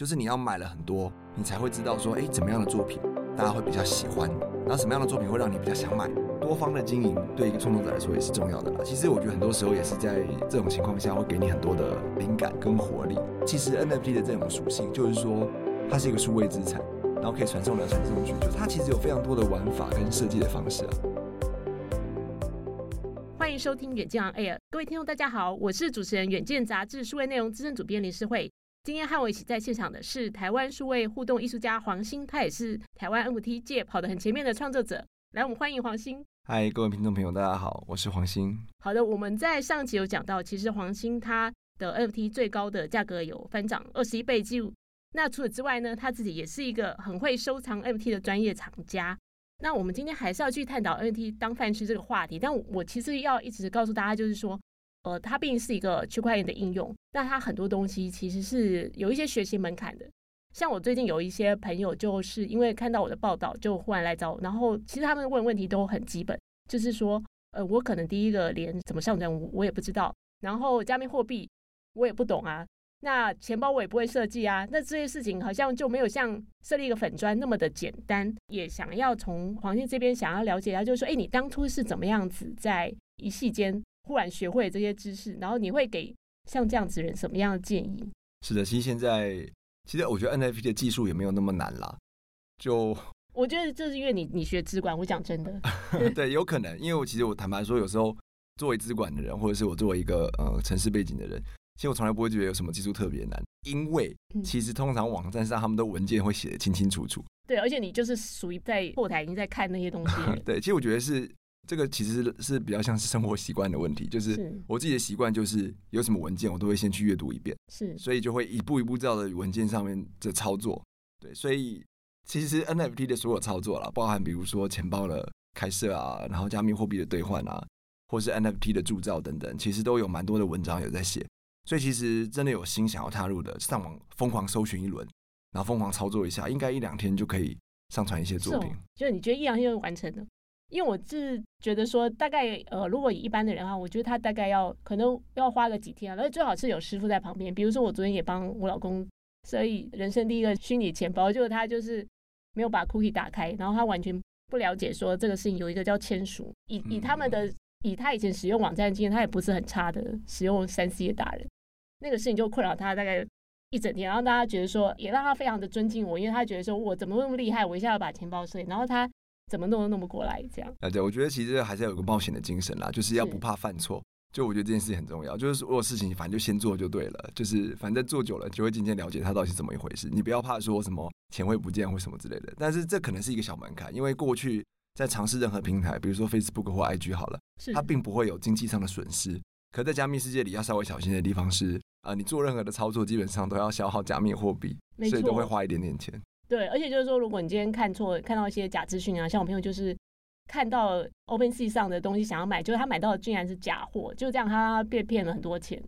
就是你要买了很多，你才会知道说，哎，怎么样的作品大家会比较喜欢，然后什么样的作品会让你比较想买。多方的经营对一个创作者来说也是重要的啦。其实我觉得很多时候也是在这种情况下会给你很多的灵感跟活力。其实 NFT 的这种属性就是说，它是一个数位资产，然后可以传送来传送去，就它其实有非常多的玩法跟设计的方式啊。欢迎收听远见 Air，各位听众大家好，我是主持人远见杂志数位内容资深主编林诗慧。今天和我一起在现场的是台湾数位互动艺术家黄新，他也是台湾 NFT 界跑得很前面的创作者。来，我们欢迎黄新。嗨，各位听众朋友，大家好，我是黄新。好的，我们在上集有讲到，其实黄新他的 NFT 最高的价格有翻涨二十一倍记录。那除此之外呢，他自己也是一个很会收藏 NFT 的专业藏家。那我们今天还是要去探讨 NFT 当饭吃这个话题。但我其实要一直告诉大家，就是说，呃，它毕竟是一个区块链的应用，那它很多东西其实是有一些学习门槛的。像我最近有一些朋友，就是因为看到我的报道，就忽然来找我。然后其实他们问问题都很基本，就是说，呃，我可能第一个连怎么上传我也不知道，然后加密货币我也不懂啊，那钱包我也不会设计啊，那这些事情好像就没有像设立一个粉专那么的简单。也想要从黄新这边想要了解一下，就是说，哎，你当初是怎么样子在一系间忽然学会这些知识，然后你会给像这样子人什么样的建议？是的，其实现在。其实我觉得 NFT 的技术也没有那么难啦，就 我觉得这是因为你你学资管，我讲真的，对，有可能，因为我其实我坦白说，有时候作为资管的人，或者是我作为一个呃城市背景的人，其实我从来不会觉得有什么技术特别难，因为其实通常网站上他们的文件会写的清清楚楚，对，而且你就是属于在后台已经在看那些东西，对，其实我觉得是。这个其实是比较像是生活习惯的问题，就是我自己的习惯就是有什么文件我都会先去阅读一遍，是，所以就会一步一步照着文件上面的操作，对，所以其实 NFT 的所有操作啦，包含比如说钱包的开设啊，然后加密货币的兑换啊，或是 NFT 的铸造等等，其实都有蛮多的文章有在写，所以其实真的有心想要踏入的，上网疯狂搜寻一轮，然后疯狂操作一下，应该一两天就可以上传一些作品，就是你觉得一两天就完成了？因为我是觉得说，大概呃，如果以一般的人哈，我觉得他大概要可能要花个几天，而且最好是有师傅在旁边。比如说我昨天也帮我老公所以人生第一个虚拟钱包，就是他就是没有把 cookie 打开，然后他完全不了解说这个事情有一个叫签署。以以他们的以他以前使用网站经验，他也不是很差的使用三 C 的达人。那个事情就困扰他大概一整天，然后大家觉得说也让他非常的尊敬我，因为他觉得说我怎么那么厉害，我一下要把钱包设立，然后他。怎么弄都弄不过来，这样。啊，对，我觉得其实还是要有个冒险的精神啦，就是要不怕犯错。就我觉得这件事情很重要，就是所有事情反正就先做就对了，就是反正做久了就会渐渐了解它到底是怎么一回事。你不要怕说什么钱会不见或什么之类的，但是这可能是一个小门槛，因为过去在尝试任何平台，比如说 Facebook 或 IG 好了，它并不会有经济上的损失。可在加密世界里要稍微小心的地方是，啊、呃，你做任何的操作基本上都要消耗加密货币，所以都会花一点点钱。对，而且就是说，如果你今天看错，看到一些假资讯啊，像我朋友就是看到 OpenSea 上的东西想要买，就是他买到的竟然是假货，就这样他被骗了很多钱。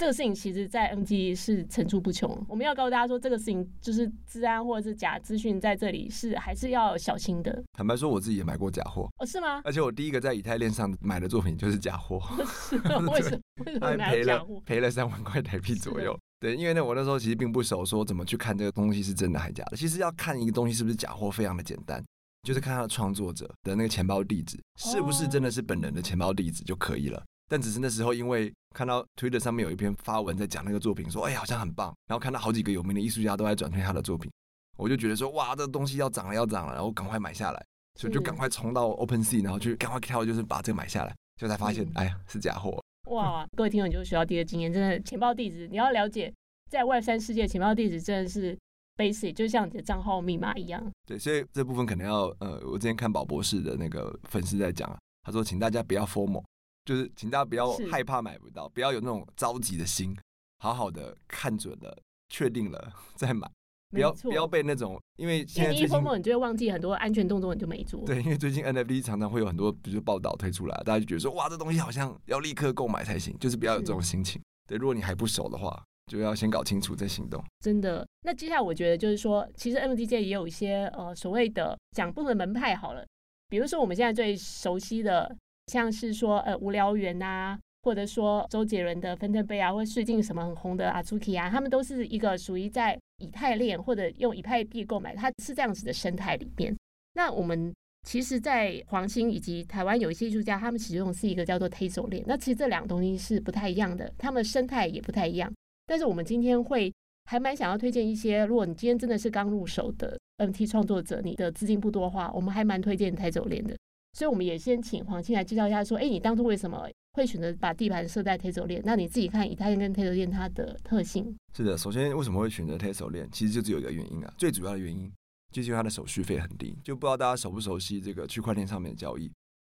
这个事情其实，在 NFT 是层出不穷。我们要告诉大家说，这个事情就是治安或者是假资讯，在这里是还是要小心的。坦白说，我自己也买过假货。哦，是吗？而且我第一个在以太链上买的作品就是假货。是？为什么？为什么买假货？赔了三万块台币左右。对，因为呢，我那时候其实并不熟，说怎么去看这个东西是真的还是假的。其实要看一个东西是不是假货，非常的简单，就是看它的创作者的那个钱包地址是不是真的是本人的钱包地址就可以了。但只是那时候因为看到 Twitter 上面有一篇发文在讲那个作品，说哎好像很棒，然后看到好几个有名的艺术家都在转推他的作品，我就觉得说哇，这东西要涨了要涨了，然后赶快买下来，所以就赶快冲到 OpenSea，然后去赶快跳，就是把这个买下来，就才发现哎呀是假货。哇，各位听众就是学到第一个经验，真的钱包地址你要了解，在 Web 三世界钱包地址真的是 basic，就像你的账号密码一样。对，所以这部分可能要呃，我之前看宝博士的那个粉丝在讲啊，他说请大家不要 FOMO，就是请大家不要害怕买不到，不要有那种着急的心，好好的看准了、确定了再买，不要不要被那种因为现在一 FOMO 你就会忘记很多安全动作，你就没做。对，因为最近 NFT 常常会有很多比如报道推出来，大家就觉得说哇，这东西好像要立刻购买才行，就是不要有这种心情。对，如果你还不熟的话，就要先搞清楚再行动。真的，那接下来我觉得就是说，其实 NFT 界也有一些呃所谓的讲不同的门派好了，比如说我们现在最熟悉的，像是说呃无聊猿呐，或者说周杰伦的分特贝啊，或最近什么很红的 Azuki 啊，他们都是一个属于在以太链或者用以太币购买，它是这样子的生态里面。那我们其实，在黄兴以及台湾有一些艺术家，他们使用是一个叫做 Tezos 链。那其实这两个东西是不太一样的，他们生态也不太一样。但是我们今天会还蛮想要推荐一些，如果你今天真的是刚入手的 NT 创作者，你的资金不多的话，我们还蛮推荐 Tezos 链的。所以我们也先请黄青来介绍一下，说，哎，你当初为什么会选择把地盘设在 Tezos 链？那你自己看以太链跟 Tezos 链它的特性。是的，首先为什么会选择 Tezos 链？其实就只有一个原因啊，最主要的原因就是因为它的手续费很低。就不知道大家熟不熟悉这个区块链上面的交易？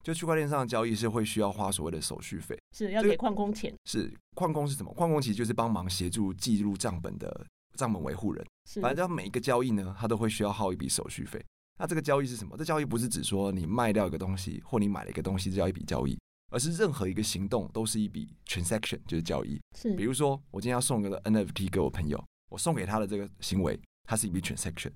就区块链上的交易是会需要花所谓的手续费，是要给矿工钱。是矿工是什么？矿工其实就是帮忙协助记录账本的账本维护人。是，反正每一个交易呢，它都会需要耗一笔手续费。那这个交易是什么？这交易不是指说你卖掉一个东西，或你买了一个东西，这叫一笔交易，而是任何一个行动都是一笔 transaction，就是交易。是，比如说我今天要送个 NFT 给我朋友，我送给他的这个行为，它是一笔 transaction。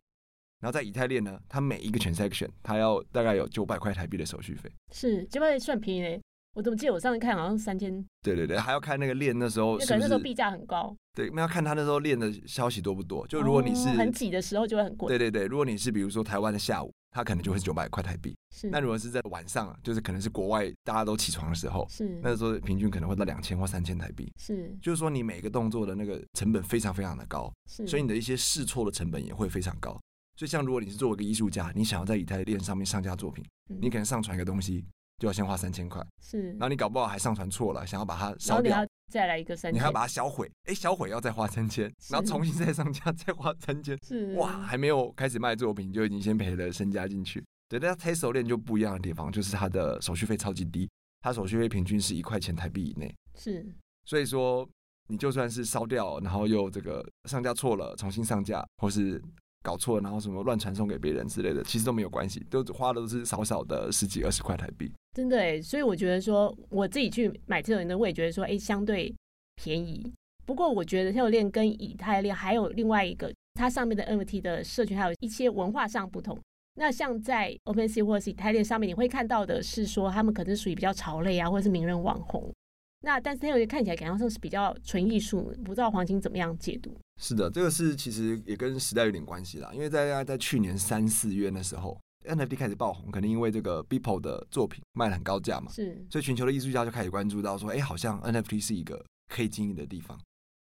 然后在以太链呢，它每一个 transaction，它要大概有九百块台币的手续费。是，九百算便宜嘞。我怎么记得我上次看好像三千？对对对，还要看那个链那时候是不是，可能那时候币价很高。对，那要看他那时候练的消息多不多。就如果你是、哦、很挤的时候，就会很贵。对对对，如果你是比如说台湾的下午，它可能就会是九百块台币。是。那如果是在晚上，就是可能是国外大家都起床的时候，是。那时候平均可能会到两千或三千台币。是。就是说你每个动作的那个成本非常非常的高，是。所以你的一些试错的成本也会非常高。所以像如果你是作为一个艺术家，你想要在以太链上面上架作品，嗯、你可能上传一个东西。就要先花三千块，是，然后你搞不好还上传错了，想要把它烧掉，再来一个三千，你还要把它销毁，哎，销毁要再花三千，然后重新再上架再花三千，是，哇，还没有开始卖作品就已经先赔了身家进去。对，但 Tezos 链就不一样的地方，就是它的手续费超级低，它手续费平均是一块钱台币以内，是，所以说你就算是烧掉，然后又这个上架错了，重新上架，或是。搞错，然后什么乱传送给别人之类的，其实都没有关系，都花的都是少少的十几二十块台币。真的哎，所以我觉得说，我自己去买这种的，我也觉得说，哎，相对便宜。不过我觉得 Tezos 链跟以太链还有另外一个，它上面的 NFT 的社群还有一些文化上不同。那像在 OpenSea 或者是以太链上面，你会看到的是说，他们可能属于比较潮类啊，或者是名人网红。那但是 Tezos 看起来感觉上是比较纯艺术，不知道黄金怎么样解读？是的，这个是其实也跟时代有点关系啦。因为在在去年三四月那时候，NFT 开始爆红，可能因为这个 Beeple 的作品卖了很高价嘛，是，所以全球的艺术家就开始关注到说，哎，好像 NFT 是一个可以经营的地方。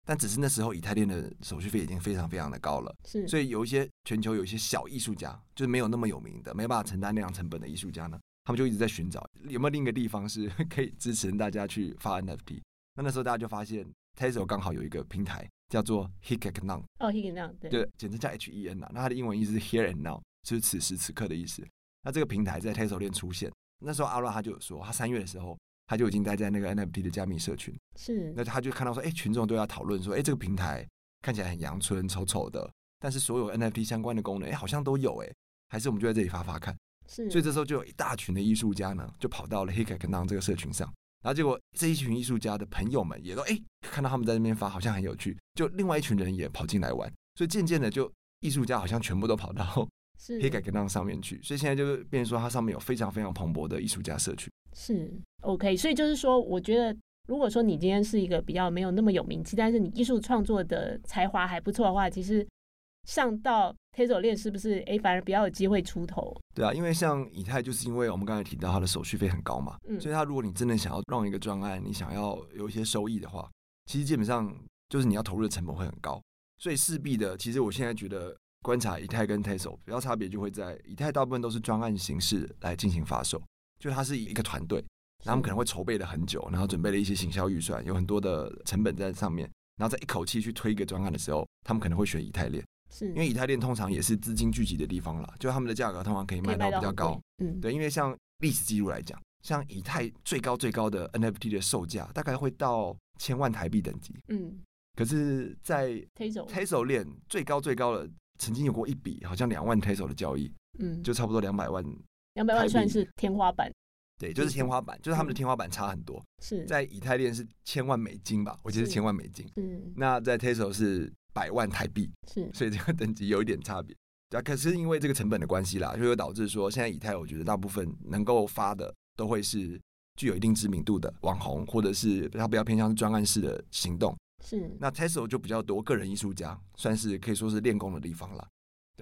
但只是那时候以太链的手续费已经非常非常的高了，是，所以有一些全球有一些小艺术家，就是没有那么有名的，没办法承担那样成本的艺术家呢，他们就一直在寻找有没有另一个地方是 可以支持大家去发 NFT。那那时候大家就发现 Tezos 刚好有一个平台叫做 Hiketnon 哦 Hiketnon 对，对，简称叫 H E N 啊。那它的英文意思是 Here and Now，就是此时此刻的意思。那这个平台在 Tezos 链出现，那时候阿拉他就有说，他三月的时候他就已经待在那个 NFT 的加密社群，是。那他就看到说，哎，群众都要讨论说，哎，这个平台看起来很阳春、丑丑的，但是所有 NFT 相关的功能，哎，好像都有，哎，还是我们就在这里发发看。是。所以这时候就有一大群的艺术家呢，就跑到了 Hiketnon 这个社群上。然后结果这一群艺术家的朋友们也都哎看到他们在那边发，好像很有趣，就另外一群人也跑进来玩，所以渐渐的就艺术家好像全部都跑到 Hiketnon 上面去，所以现在就是变成说它上面有非常非常蓬勃的艺术家社群。是 OK，所以就是说，我觉得如果说你今天是一个比较没有那么有名气，但是你艺术创作的才华还不错的话，其实。上到 Tezos 链是不是哎，反而比较有机会出头？对啊，因为像以太，就是因为我们刚才提到它的手续费很高嘛，嗯，所以它如果你真的想要让一个专案，你想要有一些收益的话，其实基本上就是你要投入的成本会很高，所以势必的，其实我现在觉得观察以太跟 Tesla 比较差别就会在以太大部分都是专案形式来进行发售，就它是一个团队，他们可能会筹备了很久，然后准备了一些行销预算，有很多的成本在上面，然后在一口气去推一个专案的时候，他们可能会选以太链。是因为以太链通常也是资金聚集的地方啦，就他们的价格通常可以卖到比较高。嗯，对，因为像历史记录来讲，像以太最高最高的 NFT 的售价大概会到千万台币等级。嗯，可是，在 Tezos 链最高最高的曾经有过一笔，好像两万 Tesla 的交易，嗯，就差不多两百万。两百万算是天花板。对，就是天花板，就是他们的天花板差很多。是在以太链是千万美金吧？我记得是千万美金。嗯，那在 Tesla 是。百万台币是，所以这个等级有一点差别。对啊，可是因为这个成本的关系啦，就会导致说，现在以太我觉得大部分能够发的都会是具有一定知名度的网红，或者是它比较偏向是专案式的行动，是。那 Tesla 就比较多个人艺术家，算是可以说是练功的地方了。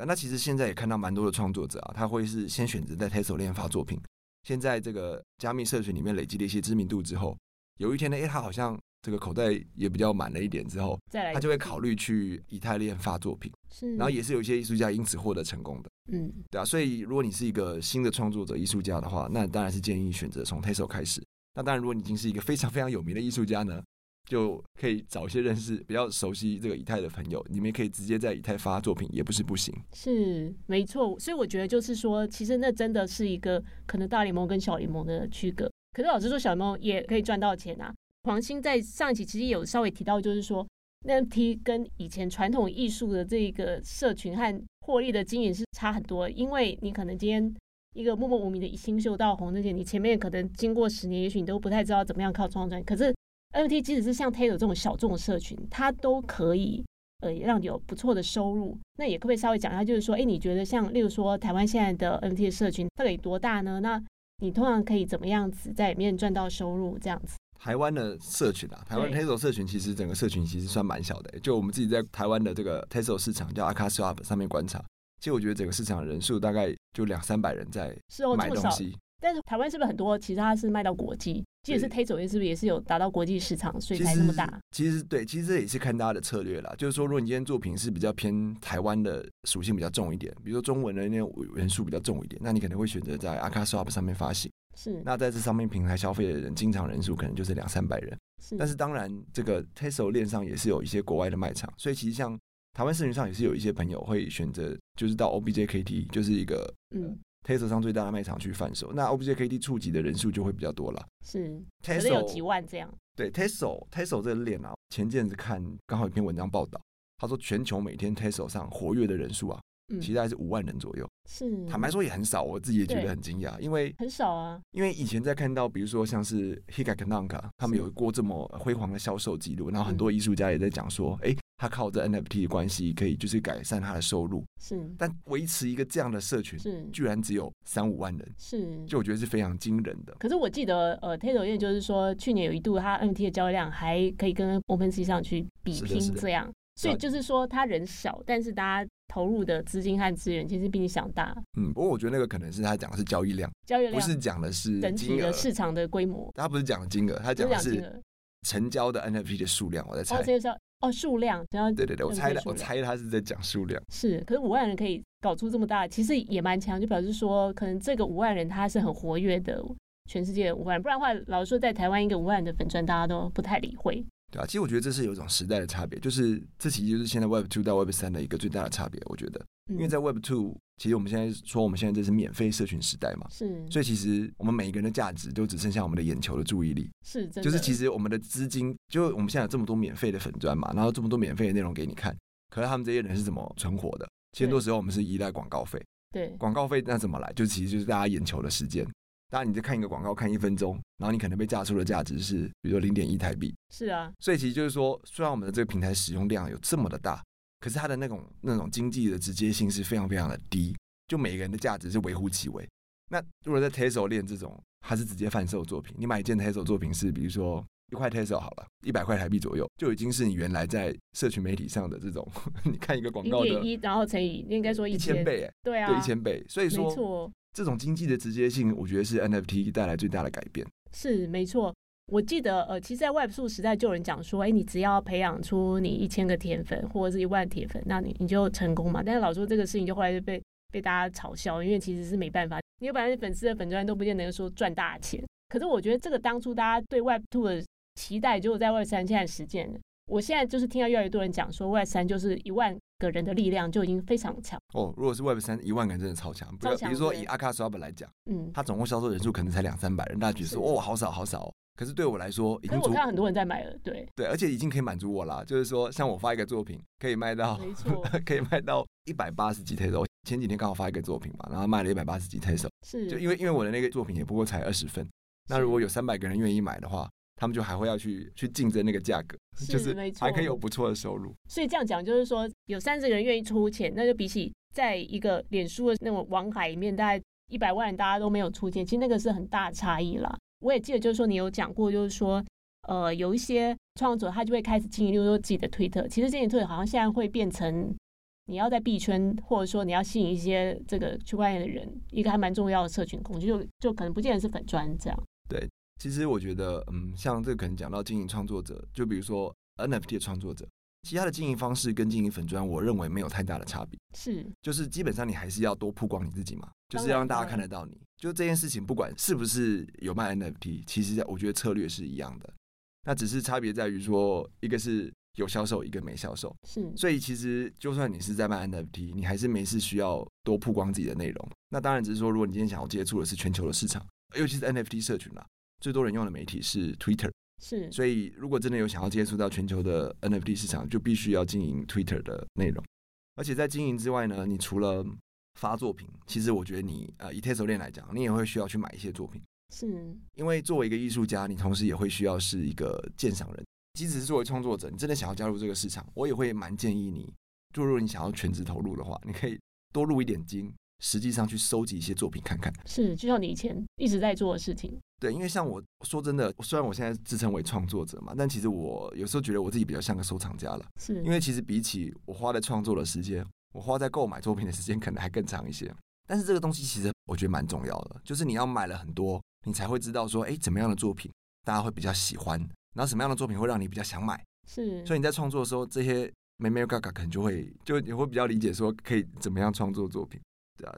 那其实现在也看到蛮多的创作者啊，他会是先选择在 Tezos 链发作品，现在这个加密社群里面累积了一些知名度之后，有一天呢，哎，他好像这个口袋也比较满了一点之后，他就会考虑去以太链发作品。是，然后也是有一些艺术家因此获得成功的。嗯，对啊，所以如果你是一个新的创作者、艺术家的话，那当然是建议选择从 Tesla 开始。那当然，如果你已经是一个非常非常有名的艺术家呢，就可以找一些认识比较熟悉这个以太的朋友，你们可以直接在以太发作品，也不是不行。是，没错。所以我觉得就是说，其实那真的是一个可能大联盟跟小联盟的区隔。可是老实说，小联盟也可以赚到钱啊。黄兴在上一期其实有稍微提到，就是说 NFT 跟以前传统艺术的这个社群和获利的经营是差很多，因为你可能今天一个默默无名的新秀到红，那些你前面可能经过十年，也许你都不太知道怎么样靠创作。可是 NFT 即使是像 Tezos 这种小众的社群，它都可以呃让你有不错的收入。那也可不可以稍微讲一下，就是说，哎，你觉得像例如说台湾现在的 NFT 的社群到底多大呢？那你通常可以怎么样子在里面赚到收入？这样子？台湾的社群啊，台湾 Tezos 社群其实整个社群其实算蛮小的。就我们自己在台湾的这个 Tezos 市场叫 akaSwap 上面观察，其实我觉得整个市场的人数大概就两三百人在买东西。但是台湾是不是很多？其实它是卖到国际，即使是 Tezos 是不是也是有达到国际市场，所以才那么大？其实对，其实这也是看大家的策略啦。就是说，如果你今天作品是比较偏台湾的属性比较重一点，比如说中文的那种元素比较重一点，那你可能会选择在 akaSwap 上面发行。是。那在这上面平台消费的人，经常人数可能就是两三百人。是。但是当然，这个 Tezos 链上也是有一些国外的卖场，所以其实像台湾社群上也是有一些朋友会选择，就是到 OBJKT，就是一个嗯。Tezos 上最大的卖场去贩售，那 OBJKT 触及的人数就会比较多了。是，Tesla 有几万这样。对，Tesla，Tesla 这个链啊，前阵子看刚好有篇文章报道，他说全球每天 Tesla 上活跃的人数啊，嗯、其实还是五万人左右。是，坦白说也很少，我自己也觉得很惊讶，因为很少啊。因为以前在看到，比如说像是 Higakananka，他们有过这么辉煌的销售记录，然后很多艺术家也在讲说，哎、嗯。他靠着 NFT 的关系，可以就是改善他的收入。是，但维持一个这样的社群，是居然只有三五万人。是，就我觉得是非常惊人的。可是我记得，呃，Tezos 就是说，去年有一度，他 NFT 的交易量还可以跟 OpenSea 上去比拼这样。所以就是说，他人少，但是大家投入的资金和资源其实比你想大。嗯，不过我觉得那个可能是他讲的是交易量，交易量不是讲的是整体的市场的规模。他不是讲的金额，他讲的是成交的 NFT 的数量。我在猜。哦，数量，然后对对对，我猜的，我猜他是在讲数量。是，可是五万人可以搞出这么大，其实也蛮强，就表示说，可能这个五万人他是很活跃的，全世界的五万人，不然的话，老实说，在台湾一个五万人的粉砖，大家都不太理会。对啊，其实我觉得这是有一种时代的差别，就是这其实就是现在 Web Two 到 Web 三的一个最大的差别，我觉得。因为在 Web Two，其实我们现在说我们现在这是免费社群时代嘛，是，所以其实我们每一个人的价值都只剩下我们的眼球的注意力，是，就是其实我们的资金，就我们现在有这么多免费的粉砖嘛，然后这么多免费的内容给你看，可是他们这些人是怎么存活的？其实很多时候我们是依赖广告费，对，广告费那怎么来？就其实就是大家眼球的时间，当然你在看一个广告看一分钟，然后你可能被榨出的价值是，比如说零点一台币，是啊，所以其实就是说，虽然我们的这个平台使用量有这么的大。可是它的那种那种经济的直接性是非常非常的低，就每个人的价值是微乎其微。那如果在 Tesla 链这种，它是直接贩售作品，你买一件 Tesla 作品是，比如说一块 Tesla 好了，一百块台币左右，就已经是你原来在社群媒体上的这种，你看一个广告的一，然后乘以应该说一千倍，哎，对啊，对一千倍。所以说，没错，这种经济的直接性，我觉得是 NFT 带来最大的改变。是没错。我记得，呃，其实，在 Web 数时代就有人讲说，哎，你只要培养出你一千个铁粉或者是一万铁粉，那你你就成功嘛。但是老说这个事情就后来就被被大家嘲笑，因为其实是没办法，你有百分之粉丝的粉钻都不见得说赚大钱。可是我觉得这个当初大家对 Web 2的期待，就在 Web 三现在实践了。我现在就是听到越来越多人讲说，Web 三就是一万个人的力量就已经非常强。哦，如果是 Web 三一万个人真的超强。超强。比如说以 akaSwap 来讲，嗯，他总共销售人数可能才两三百人，大家觉得说，哦，好少好少。可是对我来说，已经我看很多人在买了，对对，而且已经可以满足我了。就是说，像我发一个作品，可以卖到，没错，可以卖到一百八十几 Tezos。前几天刚好发一个作品嘛，然后卖了一百八十几 Tezos。是，就因为因为我的那个作品也不过才二十份，那如果有三百个人愿意买的话，他们就还会要去去竞争那个价格，就是还可以有不错的收入。所以这样讲就是说，有三十个人愿意出钱，那就比起在一个脸书的那种网海里面，大概一百万人大家都没有出钱，其实那个是很大的差异啦。我也记得，就是说你有讲过，就是说呃，有一些创作者他就会开始经营，例如说自己的推特。其实这些推特好像现在会变成你要在币圈，或者说你要吸引一些这个区块链的人，一个还蛮重要的社群工具，就就可能不见得是粉砖这样。对，其实我觉得，嗯，像这个可能讲到经营创作者，就比如说 NFT 的创作者。其他的经营方式跟经营粉砖，我认为没有太大的差别。是，就是基本上你还是要多曝光你自己嘛，就是要让大家看得到你。就这件事情，不管是不是有卖 NFT，其实我觉得策略是一样的。那只是差别在于说，一个是有销售，一个没销售。是，所以其实就算你是在卖 NFT，你还是没事需要多曝光自己的内容。那当然只是说，如果你今天想要接触的是全球的市场，尤其是 NFT 社群啦，最多人用的媒体是 Twitter。是，所以如果真的有想要接触到全球的 NFT 市场，就必须要经营 Twitter 的内容。而且在经营之外呢，你除了发作品，其实我觉得你呃以 Tezos 链来讲，你也会需要去买一些作品。是，因为作为一个艺术家，你同时也会需要是一个鉴赏人。即使是作为创作者，你真的想要加入这个市场，我也会蛮建议你，就如果你想要全职投入的话，你可以多入一点金，实际上去收集一些作品看看。是，就像你以前一直在做的事情。对，因为像我说真的，虽然我现在自称为创作者嘛，但其实我有时候觉得我自己比较像个收藏家了。是，因为其实比起我花在创作的时间，我花在购买作品的时间可能还更长一些。但是这个东西其实我觉得蛮重要的，就是你要买了很多，你才会知道说，哎，怎么样的作品大家会比较喜欢，然后什么样的作品会让你比较想买。是，所以你在创作的时候，这些眉眉角角可能就会就你会比较理解说可以怎么样创作作品。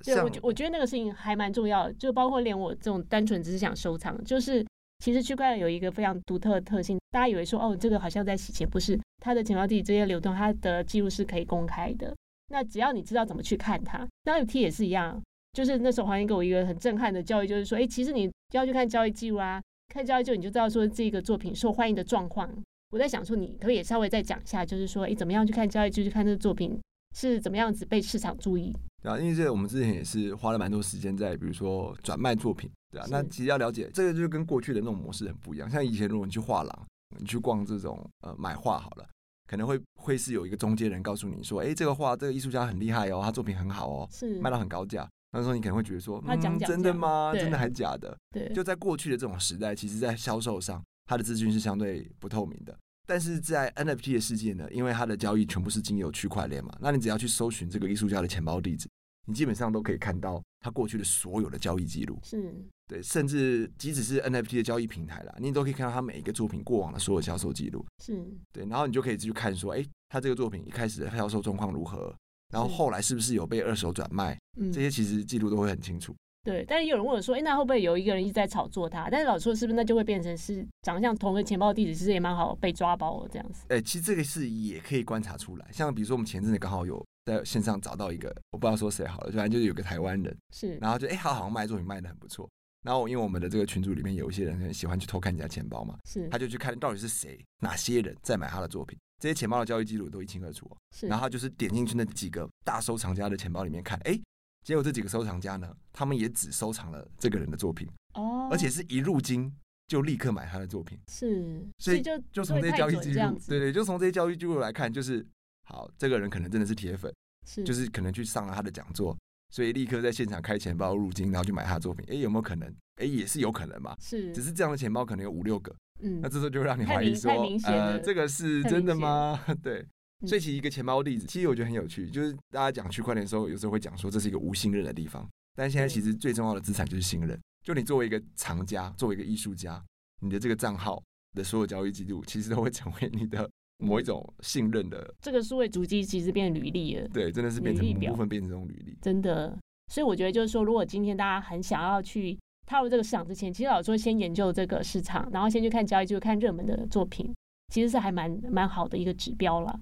对，我我觉得那个事情还蛮重要的，就包括连我这种单纯只是想收藏，就是其实区块链有一个非常独特的特性，大家以为说哦，这个好像在洗钱，不是，它的钱包地址这些流动，它的记录是可以公开的。那只要你知道怎么去看它，那 NFT 也是一样，就是那时候黄英给我一个很震撼的教育，就是说，哎，其实你要去看交易记录啊，看交易记录你就知道说这个作品受欢迎的状况。我在想说，你可以也稍微再讲一下，就是说，哎，怎么样去看交易记录，去看这个作品是怎么样子被市场注意。对啊，因为这个我们之前也是花了蛮多时间在，比如说转卖作品，对啊。那其实要了解这个，就是跟过去的那种模式很不一样。像以前如果你去画廊，你去逛这种呃买画好了，可能会会是有一个中间人告诉你说，哎，这个画这个艺术家很厉害哦，他作品很好哦，是卖到很高价。那时候你可能会觉得说，嗯，真的吗？真的还假的？对，就在过去的这种时代，其实在销售上，它的资讯是相对不透明的。但是在 NFT 的世界呢，因为它的交易全部是经由区块链嘛，那你只要去搜寻这个艺术家的钱包地址。你基本上都可以看到他过去的所有的交易记录，是。对，甚至即使是 NFT 的交易平台啦，你都可以看到他每一个作品过往的所有销售记录，是。对，然后你就可以去看说，哎，他这个作品一开始的销售状况如何，然后后来是不是有被二手转卖，这些其实记录都会很清楚。对，但是有人问我说，哎，那会不会有一个人一直在炒作他？但是老实说，是不是那就会变成是长相同个钱包地址，其实也蛮好被抓包的这样子？哎，其实这个是也可以观察出来，像比如说我们前阵子刚好有。在线上找到一个，我不知道说谁好了，反正就是有个台湾人，是，然后就哎，他好像卖作品卖的很不错。然后因为我们的这个群组里面有一些人很喜欢去偷看人家钱包嘛，是，他就去看到底是谁，哪些人在买他的作品，这些钱包的交易记录都一清二楚。是，然后他就是点进去那几个大收藏家的钱包里面看，哎，结果这几个收藏家呢，他们也只收藏了这个人的作品，哦，而且是一入金就立刻买他的作品，是，所以就就从这些交易记录，对对，就从这些交易记录来看，就是好，这个人可能真的是铁粉。是就是可能去上了他的讲座，所以立刻在现场开钱包入金，然后去买他的作品。哎，有没有可能？哎，也是有可能嘛。是，只是这样的钱包可能有五六个。嗯，那这时候就让你怀疑说，呃，这个是真的吗？对。所以其实一个钱包例子，其实我觉得很有趣，就是大家讲区块链的时候，有时候会讲说这是一个无信任的地方。但现在其实最重要的资产就是信任。就你作为一个藏家，作为一个艺术家，你的这个账号的所有交易记录，其实都会成为你的。某一种信任的这个数位足迹其实变履历了，对，真的是变成一部分变成这种履历，真的。所以我觉得就是说，如果今天大家很想要去踏入这个市场之前，其实老实说先研究这个市场，然后先去看交易，就看热门的作品，其实是还蛮蛮好的一个指标了。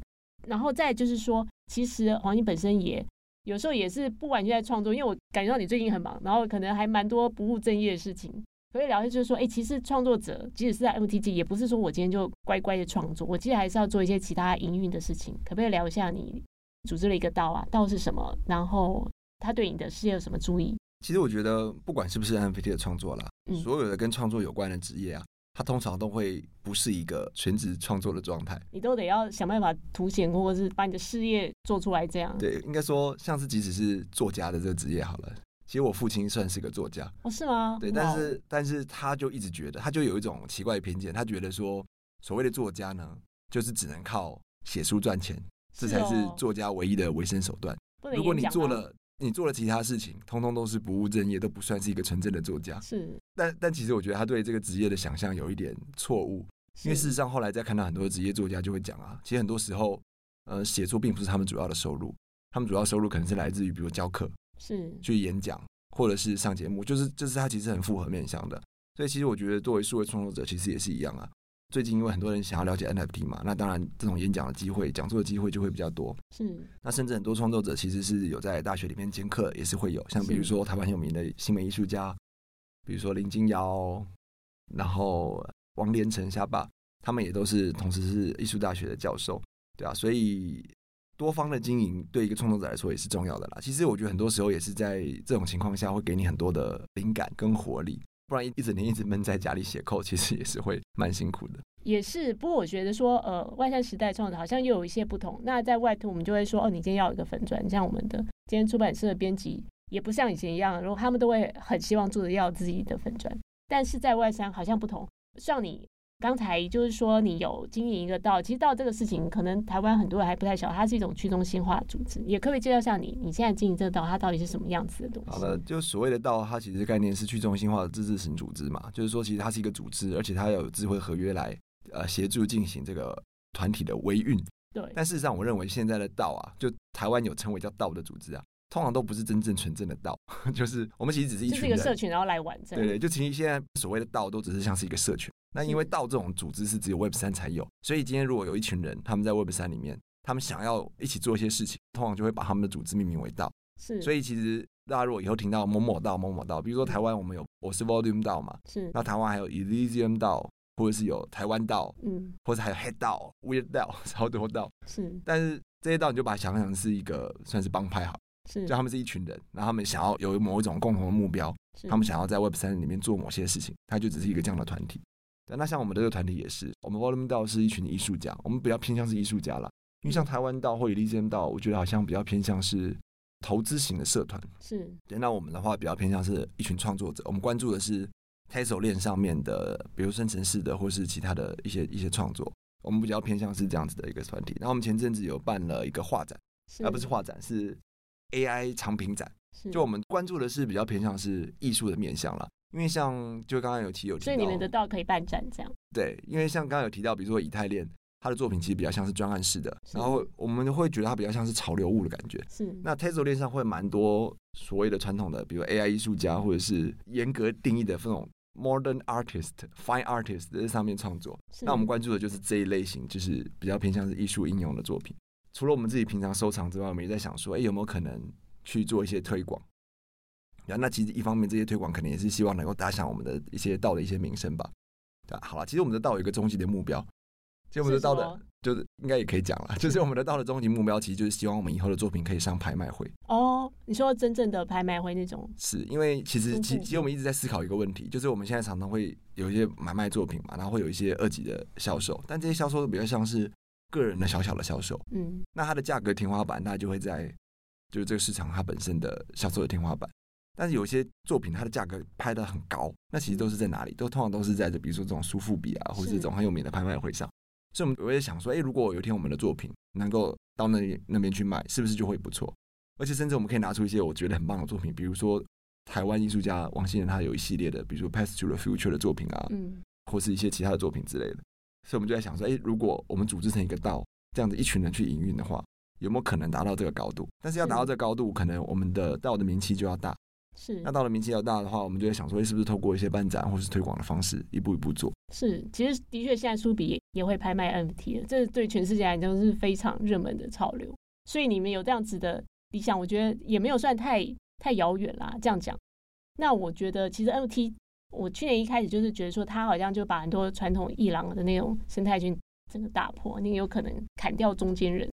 然后再就是说，其实黄金本身也有时候也是不完全在创作，因为我感觉到你最近很忙，然后可能还蛮多不务正业的事情。可以聊一下，就是说，哎，其实创作者即使是在 MTG，，也不是说我今天就乖乖的创作，我其实还是要做一些其他营运的事情。可不可以聊一下你组织了一个 DAO 啊？DAO 是什么？然后他对你的事业有什么注意？其实我觉得，不管是不是 NFT 的创作啦，嗯，所有的跟创作有关的职业啊，它通常都会不是一个全职创作的状态。你都得要想办法凸显，或者是把你的事业做出来，这样。对，应该说，像是即使是作家的这个职业好了。其实我父亲算是个作家，哦，是吗？对，但是但是他就一直觉得，他就有一种奇怪的偏见，他觉得说，所谓的作家呢，就是只能靠写书赚钱，这才是作家唯一的维生手段。如果你做了，你做了其他事情，通通都是不务正业，都不算是一个纯正的作家。是，但但其实我觉得他对这个职业的想象有一点错误，因为事实上后来再看到很多职业作家就会讲啊，其实很多时候，呃，写作并不是他们主要的收入，他们主要收入可能是来自于比如教课，是去演讲或者是上节目，就是就是他其实很复合面向的。所以其实我觉得作为数位创作者，其实也是一样啊。最近因为很多人想要了解 NFT 嘛，那当然这种演讲的机会、讲座的机会就会比较多。是。那甚至很多创作者其实是有在大学里面兼课，也是会有。像比如说台湾很有名的新媒艺术家，比如说林金尧，然后王连成、下巴，他们也都是同时是艺术大学的教授，对啊。所以多方的经营对一个创作者来说也是重要的啦。其实我觉得很多时候也是在这种情况下会给你很多的灵感跟活力。不然一一整天一直闷在家里写扣其实也是会蛮辛苦的。也是，不过我觉得说，呃，外山时代创作好像又有一些不同。那在外图，我们就会说，哦，你今天要一个粉砖，像我们的今天出版社的编辑，也不像以前一样，如果他们都会很希望做的要自己的粉砖。但是在外山好像不同，像你。刚才就是说，你有经营一个道，其实道这个事情，可能台湾很多人还不太晓得，它是一种去中心化组织。也可以介绍下你，你现在经营这个道，它到底是什么样子的东西？好的，就所谓的道，它其实概念是去中心化的自治型组织嘛，就是说，其实它是一个组织，而且它有智慧合约来呃协助进行这个团体的维运。对。但事实上，我认为现在的道啊，就台湾有称为叫道的组织啊，通常都不是真正纯正的道，就是我们其实只是一群人，就是一个社群，然后来玩。对对，就其实现在所谓的道，都只是像是一个社群。那因为道这种组织是只有 Web 三才有，所以今天如果有一群人他们在 Web 三里面，他们想要一起做一些事情，通常就会把他们的组织命名为道。是，所以其实大家如果以后听到某某道、某某道，比如说台湾我们有我是 Volume 道嘛，是，那台湾还有 Elysium 道，或者是有台湾道，嗯，或者还有 Head 道、Weird 道，超多道。是，但是这些道你就把它想象是一个算是帮派好，是，就他们是一群人，然后他们想要有某一种共同的目标，他们想要在 Web 三里面做某些事情，它就只是一个这样的团体。那像我们这个团体也是，我们 Volume 道是一群艺术家，我们比较偏向是艺术家啦。因为像台湾道或 Elysium 道，我觉得好像比较偏向是投资型的社团。是，那我们的话比较偏向是一群创作者，我们关注的是 Tezos 链上面的，比如生成式的或是其他的一些一些创作，我们比较偏向是这样子的一个团体。然后我们前阵子有办了一个画展，而不是画展，是 AI 藏品展。就我们关注的是比较偏向是艺术的面向啦。因为像就刚刚有提有提到，所以你们得到可以办展这样。对，因为像刚刚有提到，比如说以太链，他的作品其实比较像是专案式的，然后我们会觉得它比较像是潮流物的感觉。是。那 Tezos 链上会蛮多所谓的传统的，比如 AI 艺术家或者是严格定义的这种 Modern Artist、Fine Artist 在上面创作。那我们关注的就是这一类型，就是比较偏向是艺术应用的作品。除了我们自己平常收藏之外，我们也在想说，哎，有没有可能去做一些推广？那其实一方面，这些推广可能也是希望能够打响我们的一些道的一些名声吧。对，好了，其实我们的道有一个终极的目标，其实我们的道的，就是应该也可以讲了，就是我们的道的终极目标，其实就是希望我们以后的作品可以上拍卖会。哦，你说真正的拍卖会那种？是因为其实其其实我们一直在思考一个问题，就是我们现在常常会有一些买卖作品嘛，然后会有一些二级的销售，但这些销售都比较像是个人的小小的销售。嗯，那它的价格天花板，大概就会在就是这个市场它本身的销售的天花板。但是有些作品，它的价格拍的很高，那其实都是在哪里？都通常都是在这，比如说这种苏富比啊，或者这种很有名的拍卖会上。所以，我们我也想说，哎，如果有一天我们的作品能够到那里那边去卖，是不是就会不错？而且，甚至我们可以拿出一些我觉得很棒的作品，比如说台湾艺术家王心仁，他有一系列的，比如说《Path to the Future》的作品啊，嗯，或是一些其他的作品之类的。所以，我们就在想说，哎，如果我们组织成一个道，这样子一群人去营运的话，有没有可能达到这个高度？但是要达到这个高度，可能我们的道的名气就要大。是，那到了名气要大的话，我们就会想说，是不是透过一些办展或是推广的方式，一步一步做？是，其实的确，现在苏比也会拍卖 NFT 了，这对全世界来讲是非常热门的潮流。所以你们有这样子的理想，我觉得也没有算太太遥远啦。这样讲，那我觉得其实 NFT，我去年一开始就是觉得说，它好像就把很多传统艺廊的那种生态圈整个打破，你有可能砍掉中间人，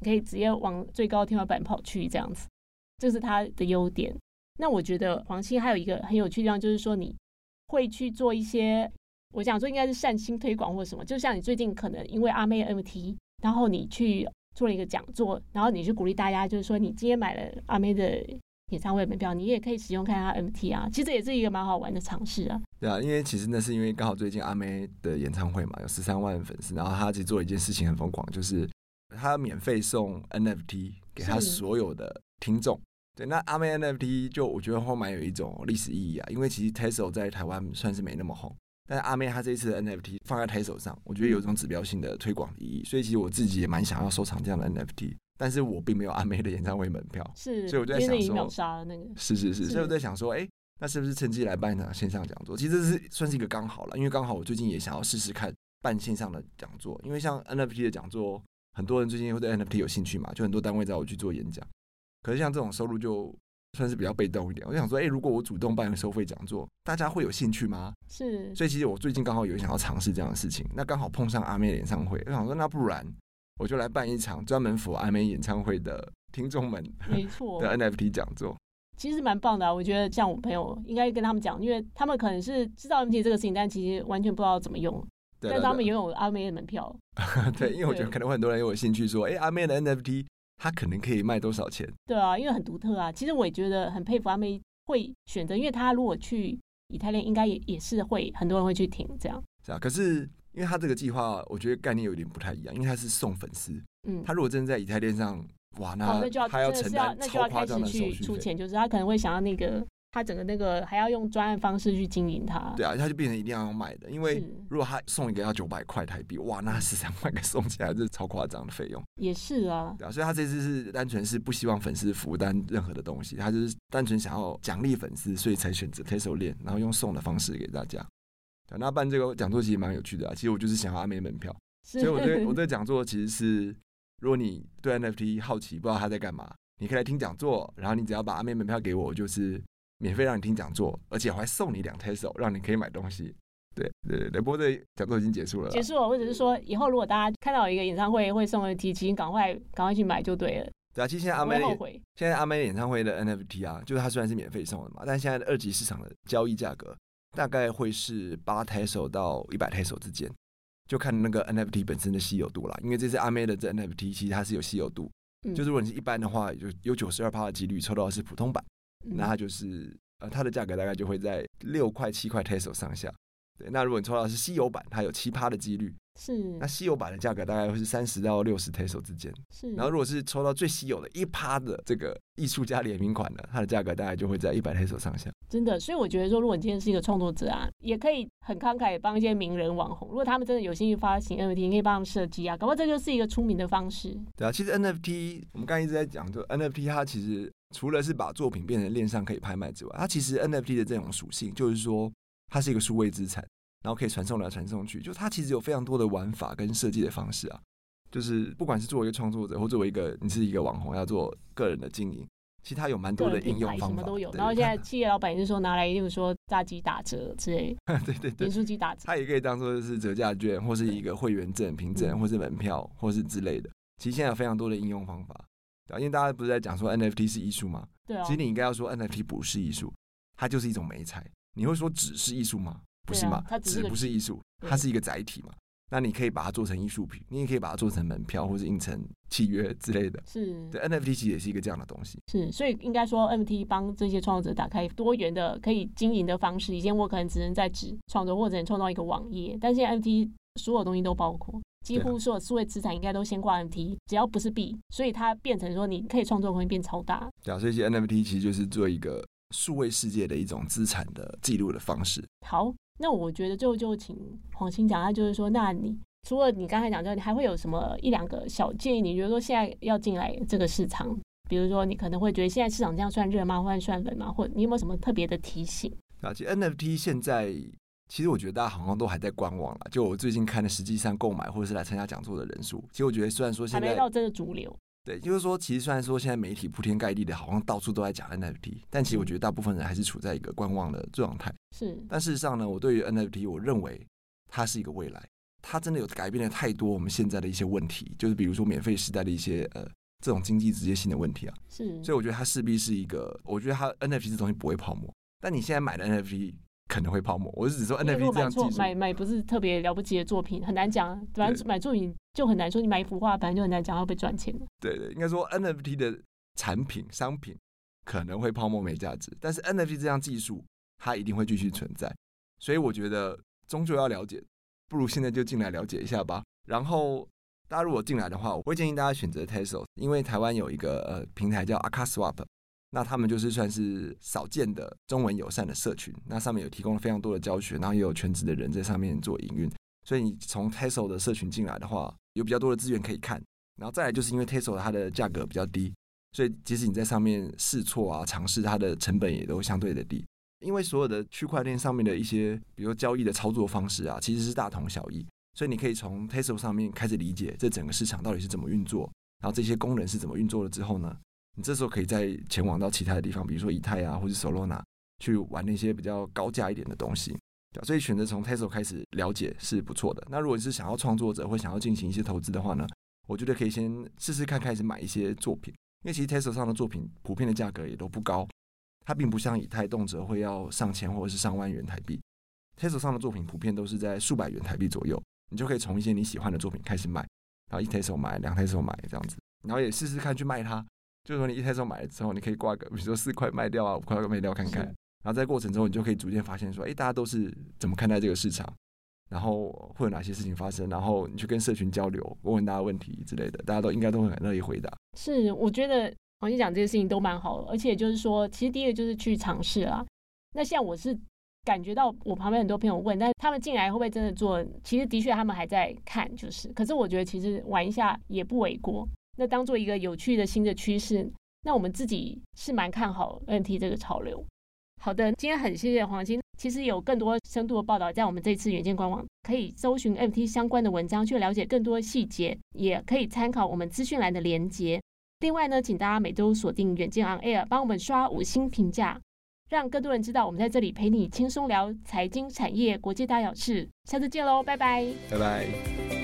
你可以直接往最高天花板跑去，这样子，这是它的优点。那我觉得黄兴还有一个很有趣的地方，就是说你会去做一些，我想说应该是善心推广或什么，就像你最近可能因为阿妹 NFT，然后你去做了一个讲座，然后你去鼓励大家，就是说你今天买了阿妹的演唱会门票，你也可以使用看他 NFT 啊。其实也是一个蛮好玩的尝试啊。对啊，因为其实那是因为刚好最近阿妹的演唱会嘛，有十三万粉丝，然后他其实做了一件事情很疯狂，就是他免费送 NFT 给他所有的听众。对，那阿妹 NFT 就我觉得后面有一种历史意义啊，因为其实 Teso 在台湾算是没那么红。但是阿妹她这一次的 NFT 放在 Teso 上，我觉得有一种指标性的推广意义，所以其实我自己也蛮想要收藏这样的 NFT，但是我并没有阿妹的演唱会门票，是，所以我就在想说，那个、是是是，所以我在想说，哎、欸，那是不是趁机来办一场线上讲座？其实这是算是一个刚好了，因为刚好我最近也想要试试看办线上的讲座，因为像 NFT 的讲座，很多人最近会对 NFT 有兴趣嘛，就很多单位找我去做演讲，可是像这种收入就。算是比较被动一点，我就想说，哎、欸，如果我主动办个收费讲座，大家会有兴趣吗？是，所以其实我最近刚好有想要尝试这样的事情，那刚好碰上阿妹演唱会，我想说，那不然我就来办一场专门 for 阿妹演唱会的 听众们没错的 NFT 讲座，其实蛮棒的啊。我觉得像我朋友应该跟他们讲，因为他们可能是知道 NFT 这个事情，但其实完全不知道怎么用。对，但他们拥有阿妹的门票。对，因为我觉得可能会很多人有兴趣说，哎、欸，阿妹的 NFT。他可能可以卖多少钱？对啊，因为很独特啊。其实我也觉得很佩服他们会选择，因为他如果去以太链，应该也也是会很多人会去听这样。是啊，可是因为他这个计划，我觉得概念有点不太一样，因为他是送粉丝。嗯，他如果真的在以太链上，哇，那他要承担那就要开始去出钱，就是他可能会想要那个。他整个那个还要用专案方式去经营它，对啊，他就变成一定要买的，因为如果他送一个要九百块台币，哇，那十三万个送起来这是超夸张的费用。也是啊，对啊，所以他这次是单纯是不希望粉丝负担任何的东西，他就是单纯想要奖励粉丝，所以才选择 Teso 链，然后用送的方式给大家。对，那办这个讲座其实蛮有趣的啊，其实我就是想要阿妹门票，所以我这 我这讲座其实是，如果你对 NFT 好奇，不知道他在干嘛，你可以来听讲座，然后你只要把阿妹门票给我，就是。免费让你听讲座，而且我还送你两 Teso，让你可以买东西。对对对，不过这讲座已经结束了，结束了，或者是说以后如果大家看到一个演唱会会送 NFT，请赶快赶快去买就对了。对啊，其实现在阿妹现在阿妹演唱会的 NFT 啊，就是它虽然是免费送的嘛，但现在的二级市场的交易价格大概会是八 Teso 到一百 Teso 之间，就看那个 NFT 本身的稀有度啦。因为这次阿妹的这 NFT 其实它是有稀有度，嗯、就是如果你是一般的话，就有九十二趴的几率抽到的是普通版。那它就是呃，它的价格大概就会在六块七块 Teso 上下。对，那如果你抽到是稀有版，它有七趴的几率。是。那稀有版的价格大概会是三十到六十 Teso 之间。是。然后如果是抽到最稀有的一趴的这个艺术家联名款的，它的价格大概就会在一百 Teso 上下。真的，所以我觉得说，如果你今天是一个创作者啊，也可以很慷慨帮一些名人网红，如果他们真的有兴趣发行 NFT，你可以帮他们设计啊，搞不好这就是一个出名的方式。对啊，其实 NFT 我们刚刚一直在讲，就 NFT 它其实。除了是把作品变成链上可以拍卖之外，它其实 NFT 的这种属性就是说，它是一个数位资产，然后可以传送来传送去，就它其实有非常多的玩法跟设计的方式啊。就是不管是作为一个创作者，或作为一个你是一个网红要做个人的经营，其实它有蛮多的应用方法，什么都有。然后 现在企业老板也是说拿来，例如说炸鸡打折之类，对对对，盐酥鸡打折，它也可以当做是折价券，或是一个会员证、凭证，或是门票，或是之类的。其实现在有非常多的应用方法。因为大家不是在讲说 NFT 是艺术吗？对啊。其实你应该要说 NFT 不是艺术，它就是一种媒材。你会说纸是艺术吗？不是吗？纸不是艺术，它是一个载体嘛。那你可以把它做成艺术品，你也可以把它做成门票或者印成契约 之类的。是。对，NFT 其实也是一个这样的东西。是，所以应该说 NFT 帮这些创作者打开多元的可以经营的方式。以前我可能只能在纸创作，或者能创造一个网页，但现在 NFT 所有东西都包括。几乎所有数位资产应该都先挂 NFT，只要不是币，所以它变成说你可以创作空间变超大。对啊，所以 NFT 其实就是做一个数位世界的一种资产的记录的方式。好，那我觉得最后就请黄鑫讲，他就是说，那你除了你刚才讲之外，你还会有什么一两个小建议？你觉得说现在要进来这个市场，比如说你可能会觉得现在市场这样算热吗，或者算冷吗？或者你有没有什么特别的提醒？啊，其实 NFT 现在。其实我觉得大家好像都还在观望了。就我最近看的，实际上购买或者是来参加讲座的人数，其实我觉得虽然说现在还没到这个主流，对，就是说其实虽然说现在媒体铺天盖地的，好像到处都在讲 NFT，但其实我觉得大部分人还是处在一个观望的状态。是，但事实上呢，我对于 NFT，我认为它是一个未来，它真的有改变了太多我们现在的一些问题，就是比如说免费时代的一些呃这种经济直接性的问题啊。是，所以我觉得它势必是一个，我觉得它 NFT 这东西不会泡沫，但你现在买的 NFT。可能会泡沫，我是只说 NFT 这样技术。买买不是特别了不起的作品，很难讲。反正买作品就很难说，你买一幅画，反正就很难讲要被赚钱。对对，应该说 NFT 的产品商品可能会泡沫没价值，但是 NFT 这项技术它一定会继续存在，所以我觉得终究要了解，不如现在就进来了解一下吧。然后大家如果进来的话，我会建议大家选择 Tezos，因为台湾有一个呃平台叫 akaSwap，那他们就是算是少见的中文友善的社群，那上面有提供了非常多的教学，然后也有全职的人在上面做营运，所以你从 Tesla 的社群进来的话，有比较多的资源可以看。然后再来就是因为 Tesla 它的价格比较低，所以即使你在上面试错啊、尝试，它的成本也都相对的低。因为所有的区块链上面的一些，比如交易的操作方式啊，其实是大同小异。所以你可以从 Tesla 上面开始理解这整个市场到底是怎么运作，然后这些功能是怎么运作了之后呢，你这时候可以再前往到其他的地方，比如说以太啊，或者 Solana 去玩那些比较高价一点的东西。所以选择从 Tesla 开始了解是不错的。那如果你是想要创作者或想要进行一些投资的话呢，我觉得可以先试试看，开始买一些作品，因为其实 Tesla 上的作品普遍的价格也都不高，它并不像以太动辄会要上千或者是上万元台币，Tesla 上的作品普遍都是在数百元台币左右，你就可以从一些你喜欢的作品开始买，然后一 Tezos 买，两 Tezos 买这样子，然后也试试看去卖它，就是说你一 Tezos 买了之后，你可以挂个，比如说四块卖掉啊，五块卖掉看看，然后在过程中你就可以逐渐发现说，哎，大家都是怎么看待这个市场。然后会有哪些事情发生？然后你去跟社群交流，问问大家问题之类的，大家都应该都会很乐意回答。是，我觉得黄金讲这些事情都蛮好的，而且就是说，其实第一个就是去尝试啦。那像我是感觉到我旁边很多朋友问，但他们进来会不会真的做？其实的确他们还在看，就是。可是我觉得其实玩一下也不为过。那当做一个有趣的新的趋势，那我们自己是蛮看好 NFT 这个潮流。好的，今天很谢谢黄金。其实有更多深度的报道在我们这次远见官网，可以搜寻 NFT 相关的文章去了解更多细节，也可以参考我们资讯栏的连接。另外呢，请大家每周锁定远见 On Air，帮我们刷五星评价，让更多人知道我们在这里陪你轻松聊财经、产业、国际大小事。下次见喽，拜拜，拜拜。